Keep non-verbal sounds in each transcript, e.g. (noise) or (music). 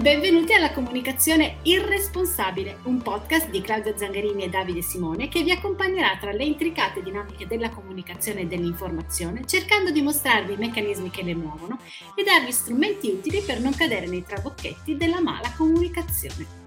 Benvenuti alla comunicazione irresponsabile, un podcast di Claudia Zangarini e Davide Simone che vi accompagnerà tra le intricate dinamiche della comunicazione e dell'informazione, cercando di mostrarvi i meccanismi che le muovono e darvi strumenti utili per non cadere nei trabocchetti della mala comunicazione.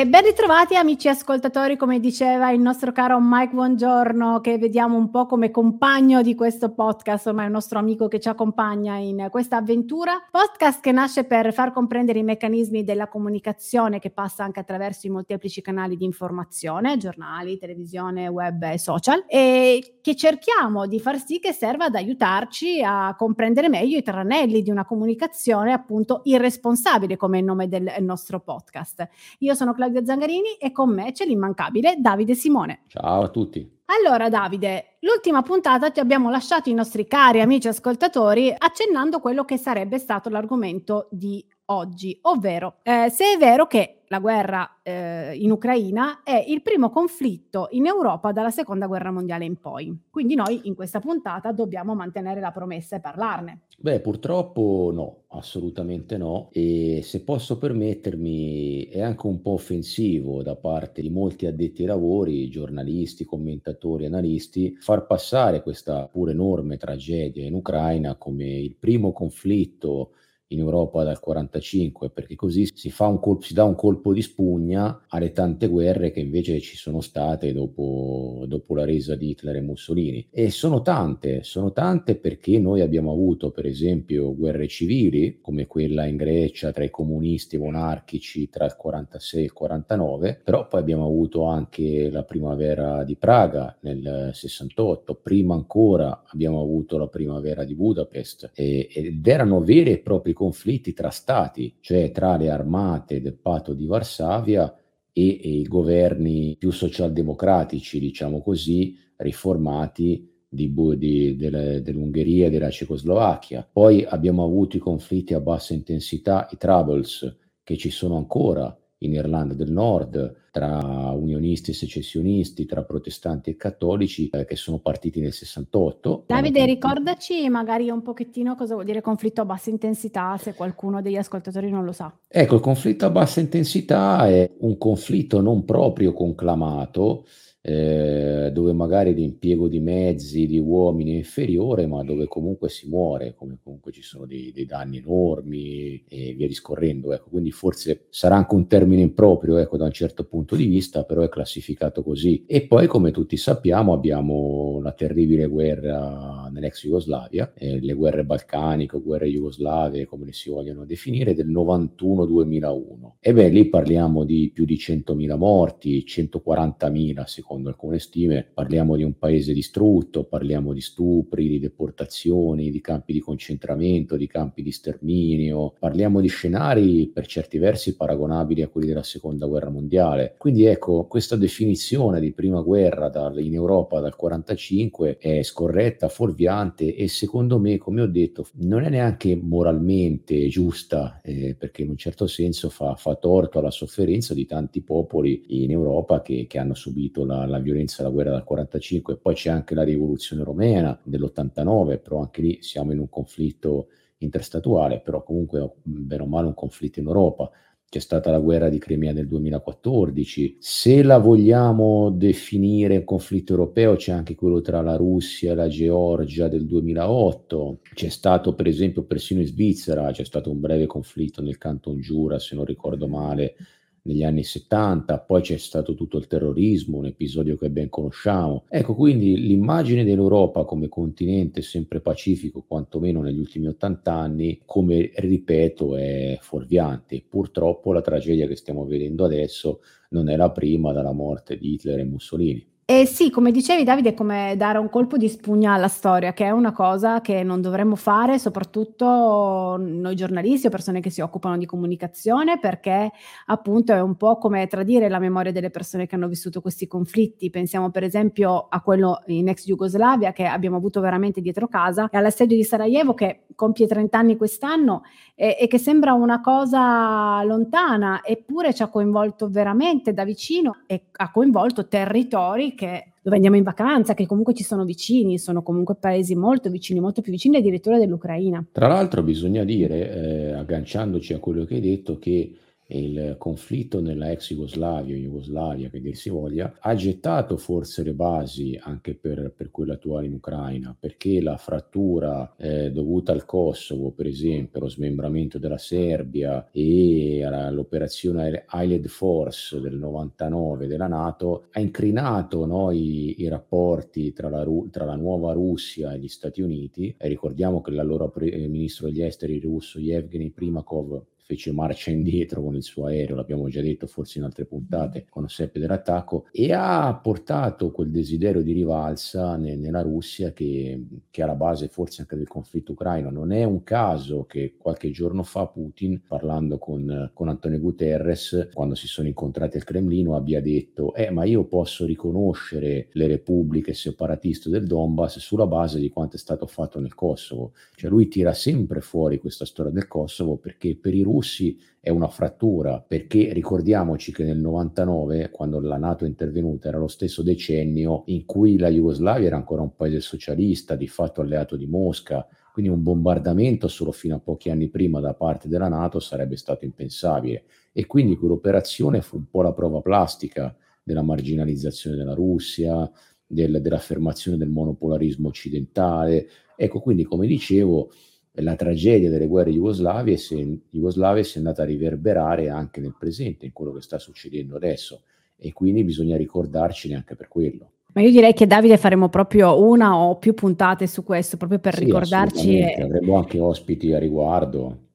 E ben ritrovati amici ascoltatori, come diceva il nostro caro Mike Buongiorno, che vediamo un po' come compagno di questo podcast, ormai è un nostro amico che ci accompagna in questa avventura. Podcast che nasce per far comprendere i meccanismi della comunicazione che passa anche attraverso i molteplici canali di informazione, giornali, televisione, web e social, e che cerchiamo di far sì che serva ad aiutarci a comprendere meglio i tranelli di una comunicazione appunto irresponsabile, come è il nome del nostro podcast. Io sono Claudia Claudia Zangarini e con me c'è l'immancabile Davide Simone. Ciao a tutti. Allora Davide, l'ultima puntata ti abbiamo lasciato i nostri cari amici ascoltatori accennando quello che sarebbe stato l'argomento di oggi, ovvero eh, se è vero che la guerra eh, in Ucraina è il primo conflitto in Europa dalla seconda guerra mondiale in poi. Quindi noi in questa puntata dobbiamo mantenere la promessa e parlarne. Beh, purtroppo no, assolutamente no. E se posso permettermi, è anche un po' offensivo da parte di molti addetti ai lavori, giornalisti, commentatori, analisti, far passare questa pure enorme tragedia in Ucraina come il primo conflitto in Europa dal 45, perché così si, fa un colpo, si dà un colpo di spugna alle tante guerre che invece ci sono state dopo, dopo la resa di Hitler e Mussolini. E sono tante, sono tante perché noi abbiamo avuto per esempio guerre civili, come quella in Grecia tra i comunisti monarchici tra il 46 e il 49, però poi abbiamo avuto anche la primavera di Praga nel 68, prima ancora abbiamo avuto la primavera di Budapest e, ed erano veri e propri conflitti tra stati, cioè tra le armate del patto di Varsavia e, e i governi più socialdemocratici, diciamo così, riformati di, di, delle, dell'Ungheria e della Cecoslovacchia. Poi abbiamo avuto i conflitti a bassa intensità, i troubles, che ci sono ancora in Irlanda del Nord, tra unionisti e secessionisti, tra protestanti e cattolici, eh, che sono partiti nel 68. Davide, ricordaci magari un pochettino cosa vuol dire conflitto a bassa intensità, se qualcuno degli ascoltatori non lo sa. Ecco, il conflitto a bassa intensità è un conflitto non proprio conclamato, eh, dove magari l'impiego di mezzi, di uomini è inferiore, ma dove comunque si muore, come comunque ci sono dei, dei danni enormi e via discorrendo. Ecco. Quindi forse sarà anche un termine improprio ecco, da un certo punto di vista, però è classificato così. E poi, come tutti sappiamo, abbiamo la terribile guerra nell'ex Jugoslavia, eh, le guerre balcaniche, guerre jugoslave, come le si vogliono definire, del 91-2001. E beh, lì parliamo di più di 100.000 morti, 140.000 secondo secondo alcune stime, parliamo di un paese distrutto, parliamo di stupri, di deportazioni, di campi di concentramento, di campi di sterminio, parliamo di scenari per certi versi paragonabili a quelli della seconda guerra mondiale. Quindi ecco, questa definizione di prima guerra dal, in Europa dal 45 è scorretta, fuorviante e secondo me, come ho detto, non è neanche moralmente giusta, eh, perché in un certo senso fa, fa torto alla sofferenza di tanti popoli in Europa che, che hanno subito la, la violenza della guerra del 45, poi c'è anche la rivoluzione romena dell'89, però anche lì siamo in un conflitto interstatuale, però comunque bene o male un conflitto in Europa. C'è stata la guerra di Crimea nel 2014. Se la vogliamo definire un conflitto europeo, c'è anche quello tra la Russia e la Georgia del 2008. C'è stato, per esempio, persino in Svizzera, c'è stato un breve conflitto nel Canton Giura, se non ricordo male, negli anni 70, poi c'è stato tutto il terrorismo, un episodio che ben conosciamo. Ecco, quindi l'immagine dell'Europa come continente sempre pacifico, quantomeno negli ultimi 80 anni, come ripeto, è fuorviante. Purtroppo la tragedia che stiamo vedendo adesso non è la prima dalla morte di Hitler e Mussolini. E sì, come dicevi Davide, è come dare un colpo di spugna alla storia, che è una cosa che non dovremmo fare, soprattutto noi giornalisti o persone che si occupano di comunicazione, perché appunto è un po' come tradire la memoria delle persone che hanno vissuto questi conflitti. Pensiamo per esempio a quello in ex Jugoslavia che abbiamo avuto veramente dietro casa e all'assedio di Sarajevo che compie 30 anni quest'anno e, e che sembra una cosa lontana, eppure ci ha coinvolto veramente da vicino e ha coinvolto territori che, dove andiamo in vacanza, che comunque ci sono vicini, sono comunque paesi molto vicini, molto più vicini addirittura dell'Ucraina. Tra l'altro bisogna dire, eh, agganciandoci a quello che hai detto, che il conflitto nella ex Jugoslavia, Jugoslavia che dir si voglia, ha gettato forse le basi anche per, per quella attuale in Ucraina, perché la frattura eh, dovuta al Kosovo, per esempio, lo smembramento della Serbia e l'operazione Island Force del 99 della Nato ha incrinato no, i, i, rapporti tra la, tra la, nuova Russia e gli Stati Uniti. E ricordiamo che l'allora pre- ministro degli esteri russo Yevgeny Primakov fece marcia indietro con il suo aereo, l'abbiamo già detto forse in altre puntate, quando seppe dell'attacco, e ha portato quel desiderio di rivalsa ne, nella Russia che, che è alla base forse anche del conflitto ucraino. Non è un caso che qualche giorno fa Putin, parlando con, con Antonio Guterres, quando si sono incontrati al Cremlino, abbia detto, eh ma io posso riconoscere le repubbliche separatiste del Donbass sulla base di quanto è stato fatto nel Kosovo. Cioè lui tira sempre fuori questa storia del Kosovo perché per i russi russi è una frattura, perché ricordiamoci che nel 99, quando la Nato è intervenuta, era lo stesso decennio in cui la Jugoslavia era ancora un paese socialista, di fatto alleato di Mosca, quindi un bombardamento solo fino a pochi anni prima da parte della Nato sarebbe stato impensabile. E quindi quell'operazione fu un po' la prova plastica della marginalizzazione della Russia, del, dell'affermazione del monopolarismo occidentale. Ecco, quindi come dicevo, la tragedia delle guerre jugoslave si, jugoslave si è andata a riverberare anche nel presente, in quello che sta succedendo adesso e quindi bisogna ricordarcene anche per quello. Ma io direi che Davide faremo proprio una o più puntate su questo, proprio per sì, ricordarci. E... Avremo anche ospiti a riguardo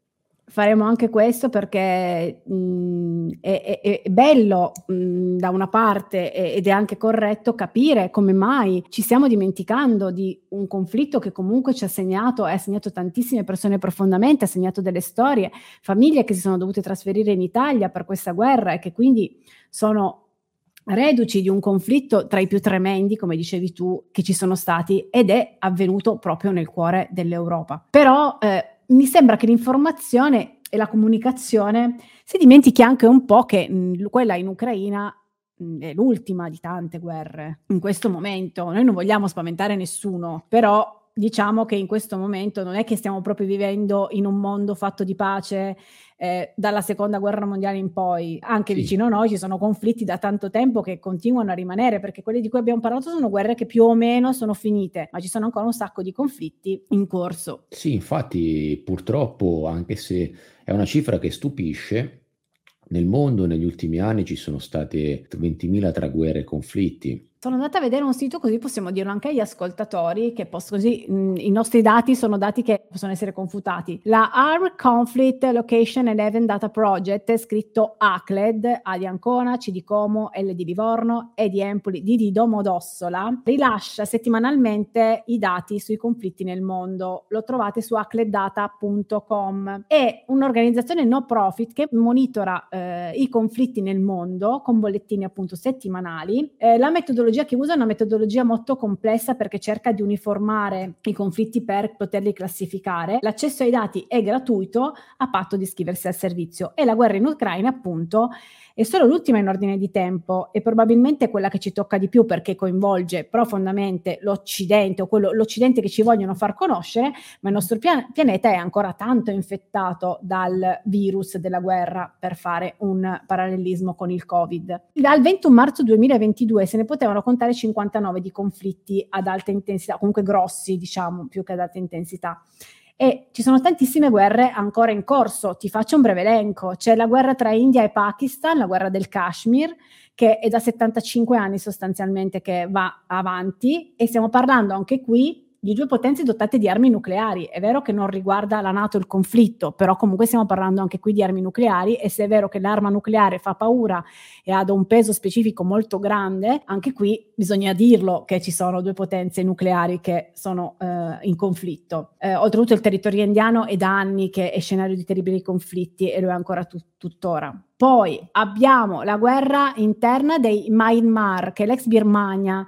faremo anche questo perché mh, è, è, è, bello mh, da una parte ed è anche corretto capire come mai ci stiamo dimenticando di un conflitto che comunque ci ha segnato e ha segnato tantissime persone profondamente, ha segnato delle storie, famiglie che si sono dovute trasferire in Italia per questa guerra e che quindi sono reduci di un conflitto tra i più tremendi, come dicevi tu, che ci sono stati ed è avvenuto proprio nel cuore dell'Europa. Però eh, mi sembra che l'informazione e la comunicazione si dimentichi anche un po' che mh, quella in Ucraina mh, è l'ultima di tante guerre in questo momento. Noi non vogliamo spaventare nessuno, però diciamo che in questo momento non è che stiamo proprio vivendo in un mondo fatto di pace eh, dalla seconda guerra mondiale in poi. Anche sì. vicino a noi ci sono conflitti da tanto tempo che continuano a rimanere, perché quelli di cui abbiamo parlato sono guerre che più o meno sono finite, ma ci sono ancora un sacco di conflitti in corso. Sì, infatti purtroppo, anche se è una cifra che stupisce, nel mondo negli ultimi anni ci sono state 20.000 tra guerre e conflitti, sono andata a vedere un sito così possiamo dirlo anche agli ascoltatori, che posso, così mh, i nostri dati sono dati che possono essere confutati. La Armed Conflict Location and Event Data Project, scritto ACLED, A di Ancona, C di Como, L di Livorno, E di Empoli, D di Domodossola, rilascia settimanalmente i dati sui conflitti nel mondo. Lo trovate su acleddata.com. È un'organizzazione no profit che monitora eh, i conflitti nel mondo con bollettini appunto settimanali. Eh, la metodologia metodologia che usa è una metodologia molto complessa perché cerca di uniformare i conflitti per poterli classificare. L'accesso ai dati è gratuito a patto di iscriversi al servizio e la guerra in Ucraina appunto è solo l'ultima in ordine di tempo e probabilmente quella che ci tocca di più perché coinvolge profondamente l'Occidente o quello, l'Occidente che ci vogliono far conoscere, ma il nostro pian- pianeta è ancora tanto infettato dal virus della guerra per fare un parallelismo con il Covid. Dal 21 marzo 2022 se ne potevano contare 59 di conflitti ad alta intensità, comunque grossi diciamo, più che ad alta intensità e ci sono tantissime guerre ancora in corso. Ti faccio un breve elenco. C'è la guerra tra India e Pakistan, la guerra del Kashmir, che è da 75 anni sostanzialmente che va avanti e stiamo parlando anche qui di due potenze dotate di armi nucleari. È vero che non riguarda la Nato il conflitto, però comunque stiamo parlando anche qui di armi nucleari e se è vero che l'arma nucleare fa paura e ha un peso specifico molto grande, anche qui bisogna dirlo che ci sono due potenze nucleari che sono eh, in conflitto. Eh, oltretutto il territorio indiano è da anni che è scenario di terribili conflitti e lo è ancora tut- tuttora. Poi abbiamo la guerra interna dei Myanmar, che è l'ex Birmania,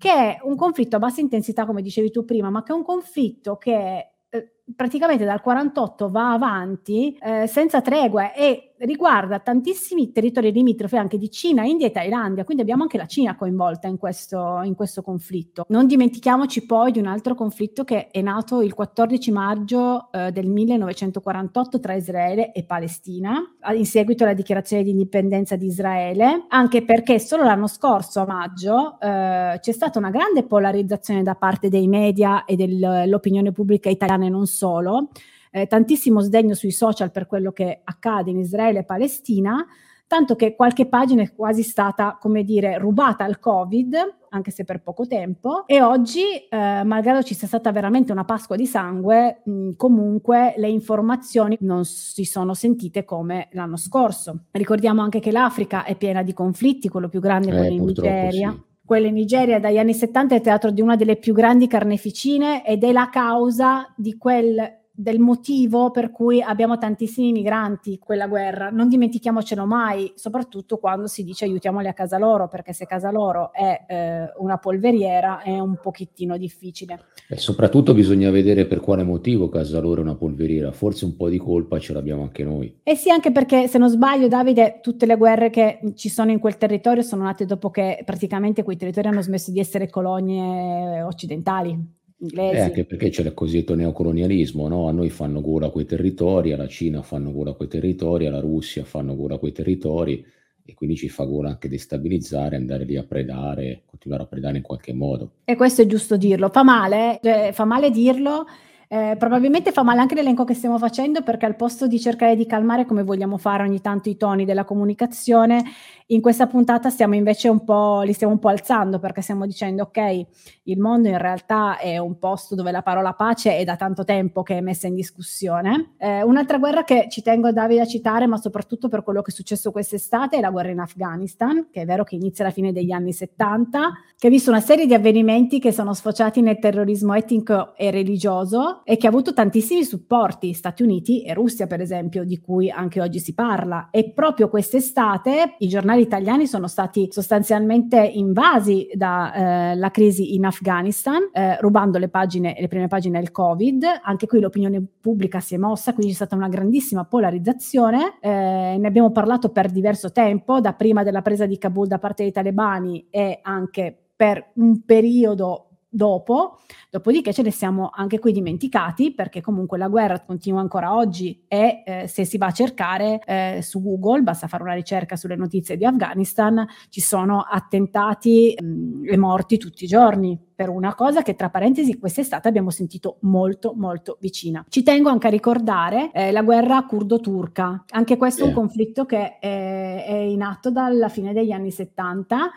che è un conflitto a bassa intensità, come dicevi tu prima, ma che è un conflitto che eh, praticamente dal 48 va avanti eh, senza tregua e riguarda tantissimi territori limitrofi anche di Cina, India e Thailandia, quindi abbiamo anche la Cina coinvolta in questo, in questo conflitto. Non dimentichiamoci poi di un altro conflitto che è nato il 14 maggio eh, del 1948 tra Israele e Palestina, in seguito alla dichiarazione di indipendenza di Israele, anche perché solo l'anno scorso a maggio eh, c'è stata una grande polarizzazione da parte dei media e dell'opinione pubblica italiana e non solo, eh, tantissimo sdegno sui social per quello che accade in Israele e Palestina, tanto che qualche pagina è quasi stata, come dire, rubata al Covid, anche se per poco tempo, e oggi, eh, malgrado ci sia stata veramente una Pasqua di sangue, mh, comunque le informazioni non si sono sentite come l'anno scorso. Ricordiamo anche che l'Africa è piena di conflitti, quello più grande è eh, quello in Nigeria. Sì quella in Nigeria dagli anni 70 è teatro di una delle più grandi carneficine ed è la causa di quel del motivo per cui abbiamo tantissimi migranti quella guerra. Non dimentichiamocelo mai, soprattutto quando si dice aiutiamoli a casa loro, perché se casa loro è eh, una polveriera è un pochettino difficile. E soprattutto bisogna vedere per quale motivo casa loro è una polveriera, forse un po' di colpa ce l'abbiamo anche noi. Eh sì, anche perché se non sbaglio Davide, tutte le guerre che ci sono in quel territorio sono nate dopo che praticamente quei territori hanno smesso di essere colonie occidentali inglesi. Eh, anche perché c'è il cosiddetto neocolonialismo, no? a noi fanno gola quei territori, alla Cina fanno gola quei territori, alla Russia fanno gola quei territori e quindi ci fa gola anche destabilizzare, andare lì a predare, continuare a predare in qualche modo. E questo è giusto dirlo, fa male, cioè, fa male dirlo. Eh, probabilmente fa male anche l'elenco che stiamo facendo perché al posto di cercare di calmare come vogliamo fare ogni tanto i toni della comunicazione, in questa puntata stiamo invece un po', li stiamo un po' alzando perché stiamo dicendo ok, il mondo in realtà è un posto dove la parola pace è da tanto tempo che è messa in discussione. Eh, un'altra guerra che ci tengo Davide a citare, ma soprattutto per quello che è successo quest'estate, è la guerra in Afghanistan, che è vero che inizia alla fine degli anni 70, che ha visto una serie di avvenimenti che sono sfociati nel terrorismo etnico e religioso e che ha avuto tantissimi supporti, Stati Uniti e Russia per esempio, di cui anche oggi si parla. E proprio quest'estate i giornali italiani sono stati sostanzialmente invasi dalla eh, crisi in Afghanistan, eh, rubando le pagine, le prime pagine del Covid. Anche qui l'opinione pubblica si è mossa, quindi c'è stata una grandissima polarizzazione. Eh, ne abbiamo parlato per diverso tempo, da prima della presa di Kabul da parte dei talebani e anche per un periodo dopo, dopodiché ce ne siamo anche qui dimenticati perché comunque la guerra continua ancora oggi e eh, se si va a cercare eh, su Google, basta fare una ricerca sulle notizie di Afghanistan, ci sono attentati mh, mm, e morti tutti i giorni. Per una cosa che tra parentesi quest'estate abbiamo sentito molto molto vicina. Ci tengo anche a ricordare eh, la guerra curdo-turca, anche questo è un conflitto che è, è in atto dalla fine degli anni 70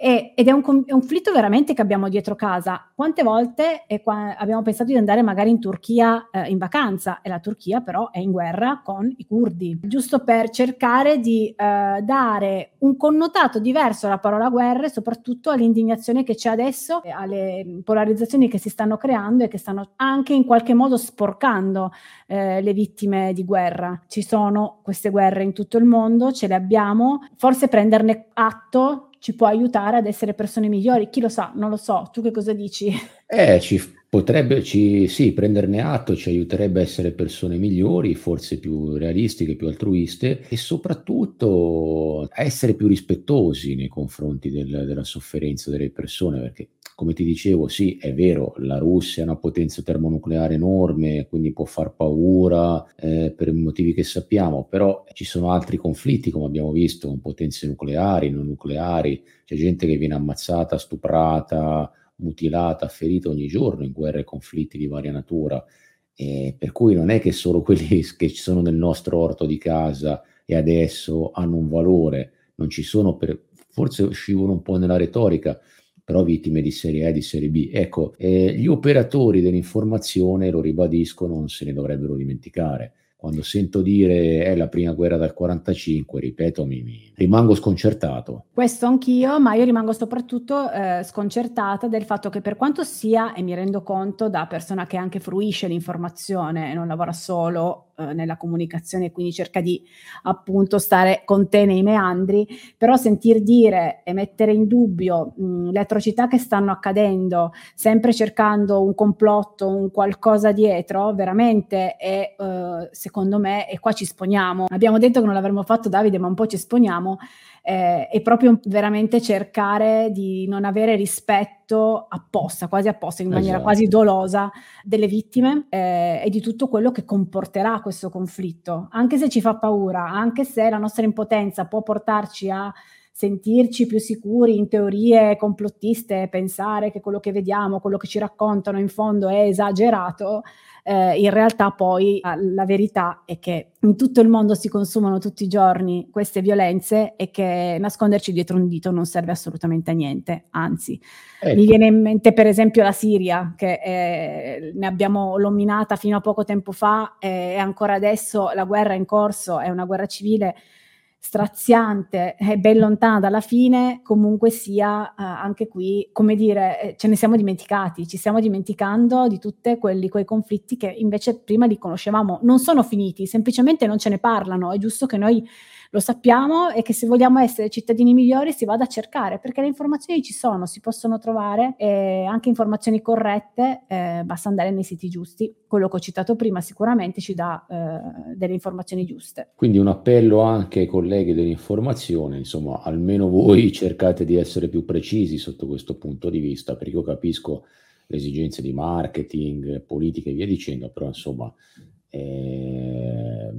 e, ed è un, è un, conflitto veramente che abbiamo dietro casa. Quante volte qua, abbiamo pensato di andare magari in Turchia eh, in vacanza e la Turchia però è in guerra con i curdi, giusto per cercare di eh, dare un connotato diverso alla parola guerra e soprattutto all'indignazione che c'è adesso, alle polarizzazioni che si stanno creando e che stanno anche in qualche modo sporcando eh, le vittime di guerra. Ci sono queste guerre in tutto il mondo, ce le abbiamo, forse prenderne atto ci può aiutare ad essere persone migliori. Chi lo sa, non lo so. Tu che cosa dici? Eh, ci potrebbe, ci, sì, prenderne atto ci aiuterebbe a essere persone migliori, forse più realistiche, più altruiste e soprattutto a essere più rispettosi nei confronti del, della sofferenza delle persone, perché come ti dicevo, sì, è vero, la Russia è una potenza termonucleare enorme, quindi può far paura eh, per i motivi che sappiamo, però ci sono altri conflitti, come abbiamo visto, con potenze nucleari, non nucleari, c'è gente che viene ammazzata, stuprata, mutilata, ferita ogni giorno in guerre e conflitti di varia natura. Eh, per cui non è che solo (laughs) quelli che ci sono nel nostro orto di casa e adesso hanno un valore, non ci sono per, forse scivolo un po' nella retorica, però vittime di serie A e di serie B. Ecco, eh, gli operatori dell'informazione, lo ribadisco, non se ne dovrebbero dimenticare quando sento dire è la prima guerra dal 45, ripeto, mi, mi rimango sconcertato. Questo anch'io, ma io rimango soprattutto eh, sconcertata del fatto che per quanto sia, e mi rendo conto da persona che anche fruisce l'informazione e non lavora solo eh, nella comunicazione quindi cerca di appunto stare con te nei meandri, però sentir dire e mettere in dubbio mh, le atrocità che stanno accadendo, sempre cercando un complotto, un qualcosa dietro, veramente è, eh, secondo me, e qua ci sponiamo. Abbiamo detto che non l'avremmo fatto Davide, ma un po' ci sponiamo, eh, è proprio veramente cercare di non avere rispetto apposta, quasi apposta, in maniera esatto. quasi dolosa delle vittime eh, e di tutto quello che comporterà questo conflitto, anche se ci fa paura, anche se la nostra impotenza può portarci a sentirci più sicuri in teorie complottiste, pensare che quello che vediamo, quello che ci raccontano in fondo è esagerato, eh, in realtà poi ah, la verità è che in tutto il mondo si consumano tutti i giorni queste violenze e che nasconderci dietro un dito non serve assolutamente a niente, anzi. Ecco. Mi viene in mente per esempio la Siria, che è, ne abbiamo nominata fino a poco tempo fa e ancora adesso la guerra è in corso, è una guerra civile straziante e ben lontana dalla fine, comunque sia eh, anche qui, come dire, eh, ce ne siamo dimenticati, ci stiamo dimenticando di tutti quei conflitti che invece prima li conoscevamo. Non sono finiti, semplicemente non ce ne parlano, è giusto che noi lo sappiamo e che se vogliamo essere cittadini migliori si vada a cercare perché le informazioni ci sono, si possono trovare e anche informazioni corrette, eh, basta andare nei siti giusti. Quello che ho citato prima sicuramente ci dà eh, delle informazioni giuste. Quindi un appello anche ai colleghi dell'informazione, insomma, almeno voi cercate di essere più precisi sotto questo punto di vista, perché io capisco le esigenze di marketing, politica e via dicendo, però insomma eh,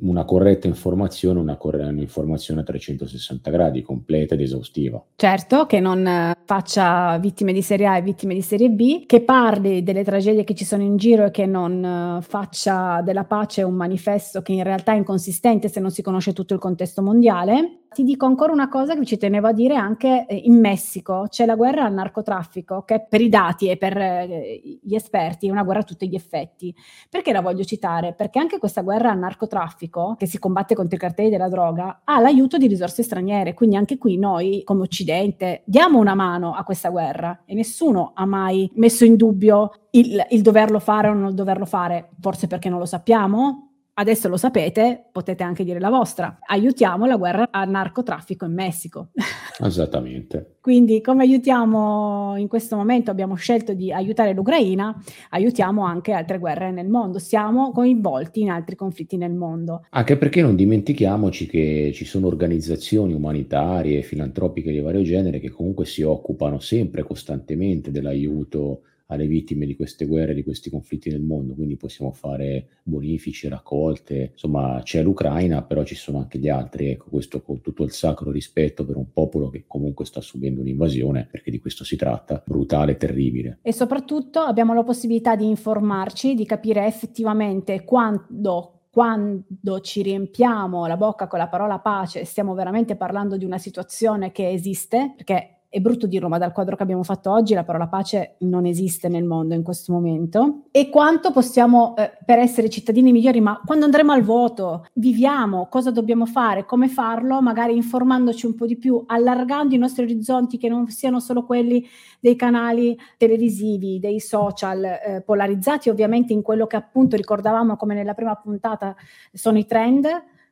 una corretta informazione, una corretta un'informazione a 360 gradi, completa ed esaustiva. Certo, che non eh, faccia vittime di serie A e vittime di serie B, che parli delle tragedie che ci sono in giro e che non uh, faccia della pace un manifesto che in realtà è inconsistente se non si conosce tutto il contesto mondiale ti dico ancora una cosa che ci tenevo a dire anche eh, in Messico, c'è la guerra al narcotraffico, che per i dati e per eh, gli esperti è una guerra a tutti gli effetti. Perché la voglio citare? Perché anche questa guerra al narcotraffico, che si combatte contro i cartelli della droga, ha l'aiuto di risorse straniere, quindi anche qui noi come Occidente diamo una mano a questa guerra e nessuno ha mai messo in dubbio il, il doverlo fare o non doverlo fare, forse perché non lo sappiamo, Adesso lo sapete, potete anche dire la vostra. Aiutiamo la guerra al narcotraffico in Messico. (laughs) Esattamente. Quindi come aiutiamo in questo momento, abbiamo scelto di aiutare l'Ucraina, aiutiamo anche altre guerre nel mondo, siamo coinvolti in altri conflitti nel mondo. Anche perché non dimentichiamoci che ci sono organizzazioni umanitarie, filantropiche di vario genere che comunque si occupano sempre costantemente dell'aiuto alle vittime di queste guerre, di questi conflitti nel mondo, quindi possiamo fare bonifici, raccolte, insomma c'è l'Ucraina, però ci sono anche gli altri, ecco questo con tutto il sacro rispetto per un popolo che comunque sta subendo un'invasione, perché di questo si tratta, brutale terribile. E soprattutto abbiamo la possibilità di informarci, di capire effettivamente quando quando ci riempiamo la bocca con la parola pace, stiamo veramente parlando di una situazione che esiste, perché è brutto dirlo, ma dal quadro che abbiamo fatto oggi la parola pace non esiste nel mondo in questo momento. E quanto possiamo, eh, per essere cittadini migliori, ma quando andremo al voto, viviamo, cosa dobbiamo fare, come farlo, magari informandoci un po' di più, allargando i nostri orizzonti che non siano solo quelli dei canali televisivi, dei social, eh, polarizzati ovviamente in quello che appunto ricordavamo come nella prima puntata sono i trend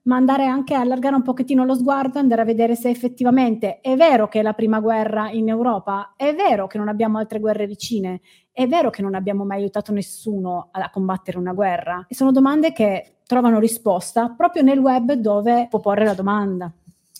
ma andare anche a allargare un pochettino lo sguardo, andare a vedere se effettivamente è vero che è la prima guerra in Europa, è vero che non abbiamo altre guerre vicine, è vero che non abbiamo mai aiutato nessuno a combattere una guerra. E sono domande che trovano risposta proprio nel web dove può porre la domanda.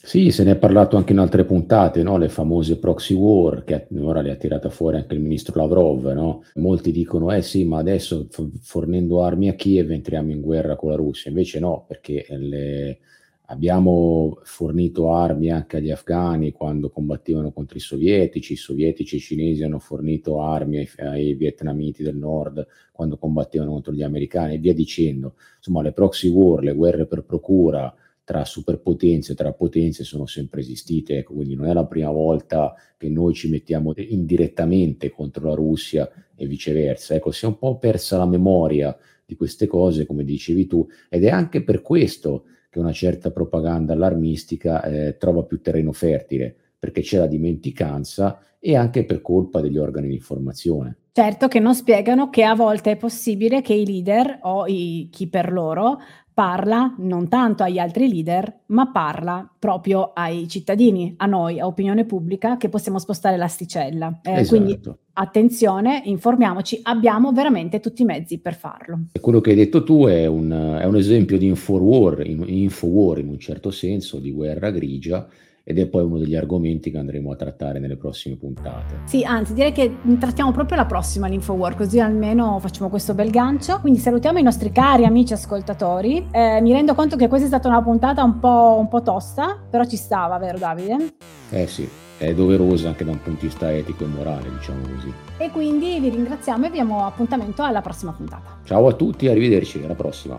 Sì, se ne è parlato anche in altre puntate, no? le famose proxy war, che ora le ha tirate fuori anche il ministro Lavrov. No? Molti dicono, eh sì, ma adesso fornendo armi a Kiev entriamo in guerra con la Russia. Invece no, perché le... abbiamo fornito armi anche agli afghani quando combattevano contro i sovietici, i sovietici e i cinesi hanno fornito armi ai, ai vietnamiti del nord quando combattevano contro gli americani e via dicendo. Insomma, le proxy war, le guerre per procura, tra superpotenze, tra potenze sono sempre esistite, ecco, quindi non è la prima volta che noi ci mettiamo indirettamente contro la Russia e viceversa. Ecco, si è un po' persa la memoria di queste cose, come dicevi tu, ed è anche per questo che una certa propaganda allarmistica eh, trova più terreno fertile, perché c'è la dimenticanza e anche per colpa degli organi di informazione. Certo che non spiegano che a volte è possibile che i leader o i, chi per loro parla non tanto agli altri leader, ma parla proprio ai cittadini, a noi, a opinione pubblica, che possiamo spostare l'asticella. Eh, esatto. Quindi attenzione, informiamoci, abbiamo veramente tutti i mezzi per farlo. E quello che hai detto tu è un, è un esempio di infowar in, infowar in un certo senso, di guerra grigia, ed è poi uno degli argomenti che andremo a trattare nelle prossime puntate. Sì, anzi direi che trattiamo proprio la prossima l'Infowar, così almeno facciamo questo bel gancio. Quindi salutiamo i nostri cari amici ascoltatori. Eh, mi rendo conto che questa è stata una puntata un po', un po' tosta, però ci stava, vero Davide? Eh sì, è doverosa anche da un punto di vista etico e morale, diciamo così. E quindi vi ringraziamo e vi diamo appuntamento alla prossima puntata. Ciao a tutti, arrivederci, alla prossima.